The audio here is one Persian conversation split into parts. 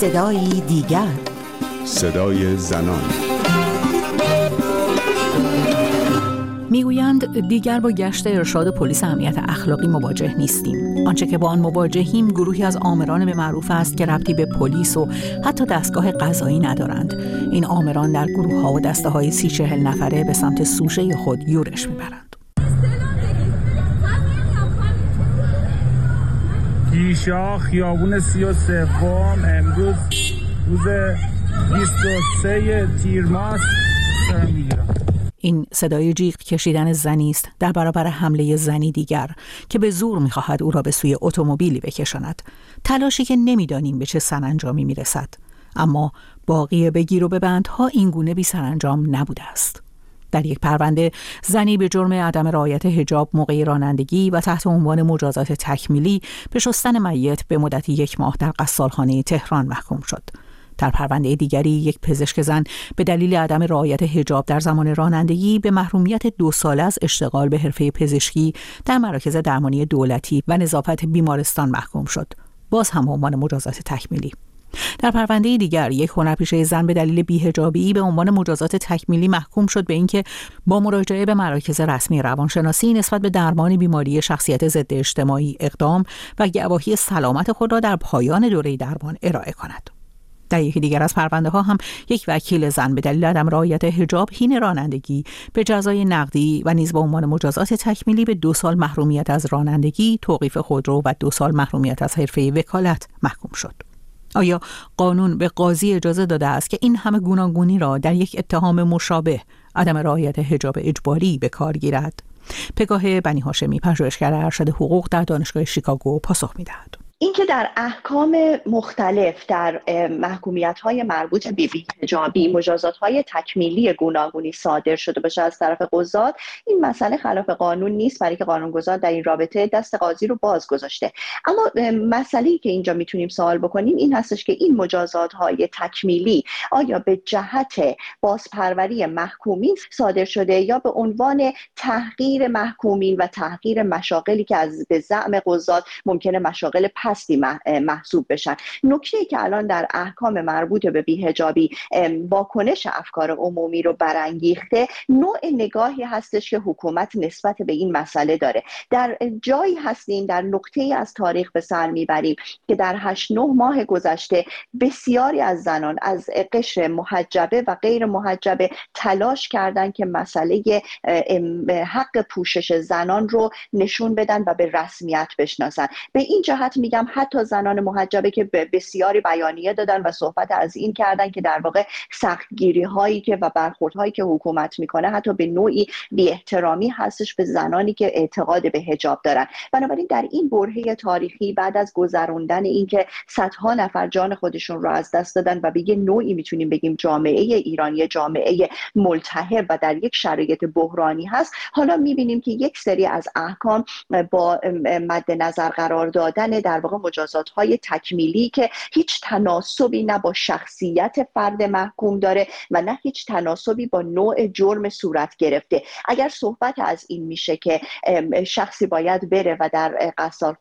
صدای دیگر. صدای زنان. می‌گویند دیگر با گشت ارشاد پلیس امنیت اخلاقی مواجه نیستیم. آنچه که با آن مواجهیم گروهی از آمران به معروف است که ربطی به پلیس و حتی دستگاه قضایی ندارند. این آمران در گروه ها و دسته های سی چهل نفره به سمت سوشه خود یورش می‌برند. پیشا خیابون سی و سوم امروز روز 23 تیر ماست این صدای جیغ کشیدن زنی است در برابر حمله زنی دیگر که به زور می‌خواهد او را به سوی اتومبیلی بکشاند. تلاشی که نمی‌دانیم به چه سرانجامی می‌رسد. اما باقی بگیر و ببندها این گونه بی سرانجام نبوده است. در یک پرونده زنی به جرم عدم رعایت حجاب موقع رانندگی و تحت عنوان مجازات تکمیلی به شستن میت به مدت یک ماه در قصالخانه تهران محکوم شد. در پرونده دیگری یک پزشک زن به دلیل عدم رعایت حجاب در زمان رانندگی به محرومیت دو ساله از اشتغال به حرفه پزشکی در مراکز درمانی دولتی و نظافت بیمارستان محکوم شد. باز هم عنوان مجازات تکمیلی. در پرونده دیگر یک هنرپیشه زن به دلیل بیهجابی به عنوان مجازات تکمیلی محکوم شد به اینکه با مراجعه به مراکز رسمی روانشناسی نسبت به درمان بیماری شخصیت ضد اجتماعی اقدام و گواهی سلامت خود را در پایان دوره درمان ارائه کند. در یکی دیگر از پرونده ها هم یک وکیل زن به دلیل عدم رعایت حجاب هین رانندگی به جزای نقدی و نیز به عنوان مجازات تکمیلی به دو سال محرومیت از رانندگی، توقیف خودرو و دو سال محرومیت از حرفه وکالت محکوم شد. آیا قانون به قاضی اجازه داده است که این همه گوناگونی را در یک اتهام مشابه عدم رعایت حجاب اجباری به کار گیرد؟ پگاه بنی هاشمی پژوهشگر ارشد حقوق در دانشگاه شیکاگو پاسخ می‌دهد. اینکه در احکام مختلف در محکومیت های مربوط به بیهجابی مجازات های تکمیلی گوناگونی صادر شده باشه از طرف قضات این مسئله خلاف قانون نیست برای که قانونگذار در این رابطه دست قاضی رو باز گذاشته. اما مسئله که اینجا می‌تونیم سوال بکنیم این هستش که این مجازات های تکمیلی آیا به جهت بازپروری محکومین صادر شده یا به عنوان تحقیر محکومین و تحقیر مشاقلی که از به زعم قضات ممکنه مشاقل هستی محسوب بشن. نکته که الان در احکام مربوط به بیهجابی واکنش افکار عمومی رو برانگیخته نوع نگاهی هستش که حکومت نسبت به این مسئله داره. در جایی هستیم در نقطه از تاریخ به سر می‌بریم که در هشت نه ماه گذشته بسیاری از زنان از قشر محجبه و غیر محجبه تلاش کردند که مسئله حق پوشش زنان رو نشون بدن و به رسمیت بشناسن. به این جهت میگم حتی زنان محجبه که بسیاری بیانیه دادن و صحبت از این کردن که در واقع سختگیری هایی که و برخورد هایی که حکومت می‌کنه حتی به نوعی بی احترامی هستش به زنانی که اعتقاد به حجاب دارن. بنابراین در این برهه تاریخی بعد از گذروندن اینکه صدها نفر جان خودشون رو از دست دادن و به نوعی می‌تونیم بگیم جامعه ایرانی جامعه ملتهب و در یک شرایط بحرانی هست حالا می‌بینیم که یک سری از احکام با مد نظر قرار دادن در واقع مجازات های تکمیلی که هیچ تناسبی نه با شخصیت فرد محکوم داره و نه هیچ تناسبی با نوع جرم صورت گرفته. اگر صحبت از این میشه که شخصی باید بره و در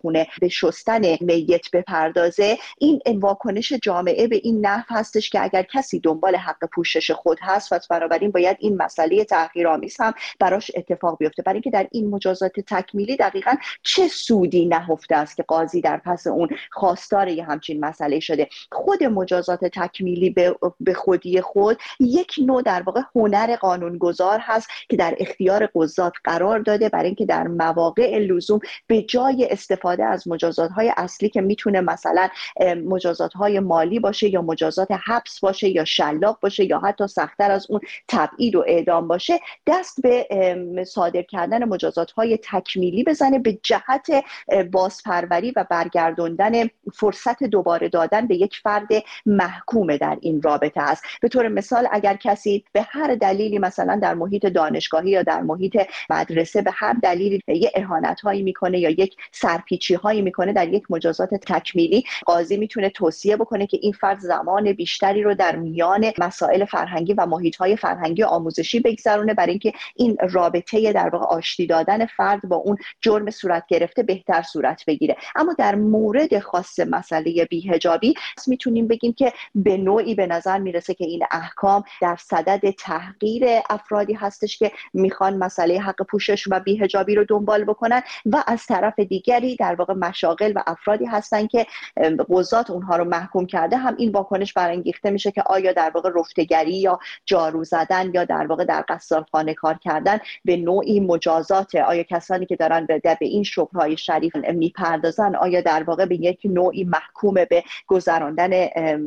خونه به شستن میت بپردازه این واکنش جامعه به این نحو هستش که اگر کسی دنبال حق پوشش خود هست پس بنابراین باید این مسئله تحقیرآمیز هم براش اتفاق بیفته. برای اینکه در این مجازات تکمیلی دقیقا چه سودی نهفته است که قاضی در پس اون خواستار یه همچین مسئله شده. خود مجازات تکمیلی به خودی خود یک نوع در واقع هنر قانونگذار هست که در اختیار قضات قرار داده برای اینکه در مواقع لزوم به جای استفاده از مجازات های اصلی که می‌تونه مثلا مجازات های مالی باشه یا مجازات حبس باشه یا شلاق باشه یا حتی سختتر از اون تبعید و اعدام باشه دست به صادر کردن مجازات های تکمیلی بزنه به جهت بازپروری و برگردوندن فرصت دوباره دادن به یک فرد محکوم در این رابطه است. به طور مثال اگر کسی به هر دلیلی مثلا در محیط دانشگاهی یا در محیط مدرسه به هر دلیلی یه اهانت هایی می‌کنه یا یک سرپیچی هایی می‌کنه در یک مجازات تکمیلی قاضی می‌تونه توصیه بکنه که این فرد زمان بیشتری رو در میان مسائل فرهنگی و محیط های فرهنگی و آموزشی بگذرونه. برای اینکه این رابطه در واقع آشتی دادن فرد با اون جرم صورت گرفته بهتر صورت بگیره. اما در مورد خاص مسئله بیهجابی می‌تونیم بگیم که به نوعی به نظر می‌رسه که این احکام در صدد تحقیر افرادی هستش که می‌خوان مسئله حق پوشش و بیهجابی رو دنبال بکنن و از طرف دیگری در واقع مشاغل و افرادی هستن که قضات اونها رو محکوم کرده. هم این واکنش برانگیخته میشه که آیا در واقع رفتگری یا جارو زدن یا در واقع در خانه کار کردن به نوعی مجازات آیا کسانی که دارن به, به این شغلهای شریف می‌پردازن آیا در واقع به یک نوعی محکوم به گذراندن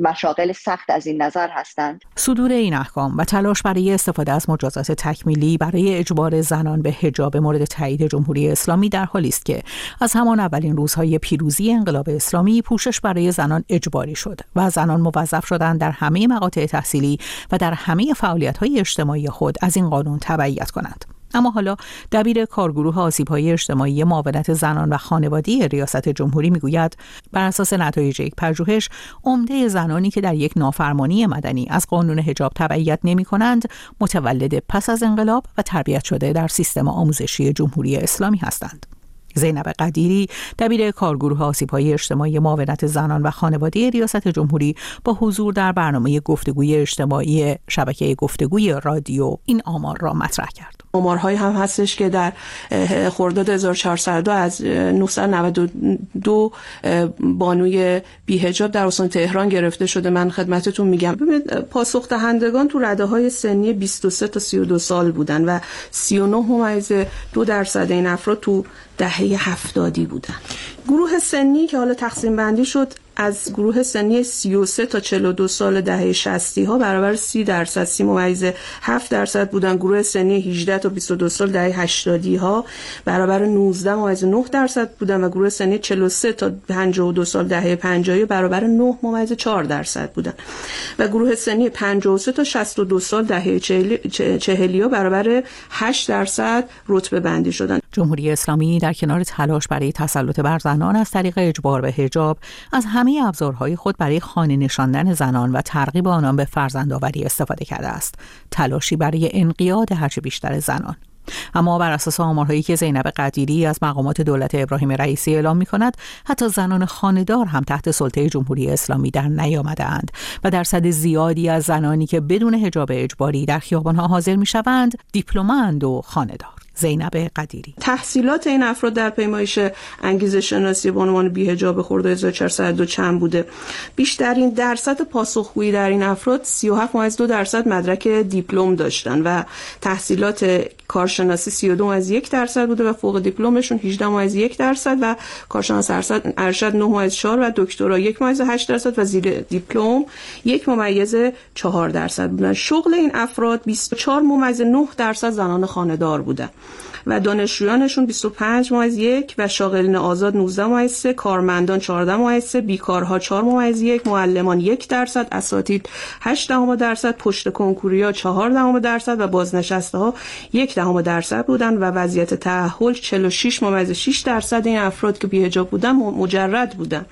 مشاغل سخت از این نظر هستند صدور این احکام و تلاش برای استفاده از مجازات تکمیلی برای اجبار زنان به حجاب مورد تایید جمهوری اسلامی در حالی است که از همان اولین روزهای پیروزی انقلاب اسلامی پوشش برای زنان اجباری شد و زنان موظف شدند در همه مقاطع تحصیلی و در همه فعالیت‌های اجتماعی خود از این قانون تبعیت کنند. اما حالا دبیر کارگروه آسیب‌های اجتماعی معاونت زنان و خانوادی ریاست جمهوری می‌گوید بر اساس نتایج یک پژوهش عمده زنانی که در یک نافرمانی مدنی از قانون حجاب تبعیت نمی کنند متولد پس از انقلاب و تربیت شده در سیستم آموزشی جمهوری اسلامی هستند. زینب قدیری دبیر کارگروه آسیب‌های اجتماعی معاونت زنان و خانواده ریاست جمهوری با حضور در برنامه گفتگوی اجتماعی شبکه گفتگوی رادیو این آمار را مطرح کرد. آمارهایی هم هستش که در خرداد 1402 از 992 بانوی بیهجاب در استان تهران گرفته شده من خدمتتون میگم پاسخ دهندگان تو رده های سنی 23 تا 32 سال بودن و 39 ممیز دو درصد این افراد تو دهه هفتادی بودن. گروه سنی که حالا تقسیم بندی شد از گروه سنی 33 تا 42 سال دهه 60 ها برابر 30 درصد 30 ممیز 7 درصد بودن. گروه سنی 18 تا 22 سال دهه 80 ها برابر 19 ممیز 9 درصد بودن و گروه سنی 43 تا 52 سال دهه 50 برابر 9 ممیز 4 درصد بودن. و گروه سنی 53 تا 62 سال دهه 40 ها برابر 8 درصد رتبه بندی شدن. جمهوری اسلامی در کنار تلاش برای تسلط بر زنان از طریق اجبار به حجاب از همه ابزارهای خود برای خانه نشاندن زنان و ترغیب آنان به فرزندآوری استفاده کرده است. تلاشی برای انقیاد هرچه بیشتر زنان. اما بر اساس آمارهایی که زینب قدیری از مقامات دولت ابراهیم رئیسی اعلام می کند حتی زنان خاندار هم تحت سلطه جمهوری اسلامی در نیامدهاند و درصد زیادی از زنانی که بدون حجاب اجباری در خیابانها حاضر می شوند دیپلماند و خاندار. زینب قدیری. تحصیلات این افراد در پیمایش انگیزه شناسی به عنوان بیهجاب خورده 1402 چند بوده. بیشترین درصد پاسخگویی در این افراد 37 دو درصد مدرک دیپلم داشتن و تحصیلات کارشناسی 32 از یک درصد بوده و فوق دیپلمشون 18 از یک درصد و کارشناس ارشد 9 از 4 و دکترا یک ممیز 8 درصد و زیر دیپلم یک ممیز 4 درصد بودن. شغل این افراد 24 ممیز 9 درصد زنان خانه‌دار بودن و دانشجویانشون 25 ممیز یک و شاغلین آزاد 19 ممیز 3 کارمندان 14 ممیز 3 بیکارها 4 ممیز یک معلمان یک درصد اساتید 8 دهم درصد پشت کنکوریا 4 دهم درصد و بازنشسته ها یک دهم درصد بودن و وضعیت تأهل 46 ممیز 6 درصد این افراد که بیهجاب بودن مجرد بودن.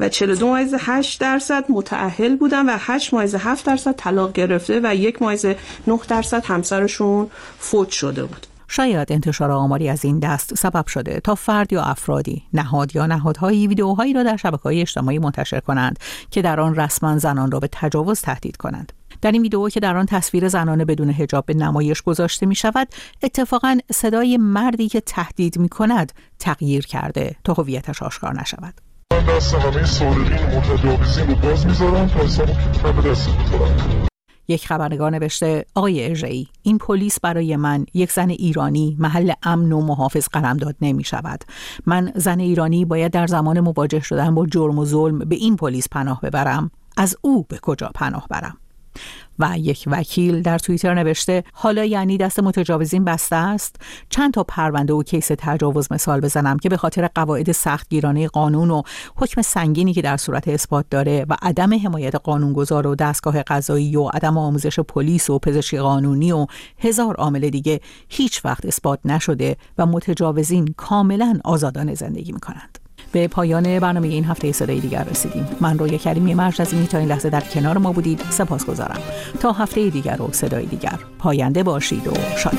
و 42 ممیز 8 درصد متأهل بودن و 8 ممیز 7 درصد طلاق گرفته و یک ممیز 9 درصد همسرشون فوت شده بود. شاید انتشار آماری از این دست سبب شده تا فرد یا افرادی نهاد یا نهادهایی ویدیوهایی را در شبکه های اجتماعی منتشر کنند که در آن رسما زنان را به تجاوز تهدید کنند. در این ویدیو که در آن تصویر زنان بدون حجاب به نمایش گذاشته می شود اتفاقا صدای مردی که تهدید می کند تغییر کرده. تا هویتش آشکار نشود. یک خبرنگار نوشته آقای ارژه‌ای این پلیس برای من یک زن ایرانی محل امن و محافظ قلمداد نمی شود من زن ایرانی باید در زمان مواجه شدن با جرم و ظلم به این پلیس پناه ببرم. از او به کجا پناه برم؟ و یک وکیل در توییتر نوشته حالا یعنی دست متجاوزین بسته است؟ چند تا پرونده و کیس تجاوز مثال بزنم که به خاطر قواعد سختگیرانه قانون و حکم سنگینی که در صورت اثبات داره و عدم حمایت قانونگذار و دستگاه قضایی و عدم آموزش پلیس و پزشکی قانونی و هزار عامل دیگه هیچ وقت اثبات نشده و متجاوزین کاملا آزادانه زندگی می‌کنند. به پایان برنامه این هفته صدای دیگر رسیدیم. من روی کریمی مرج از این تا این لحظه در کنار ما بودید. سپاس گذارم. تا هفته دیگر و صدای دیگر. پاینده باشید و شاد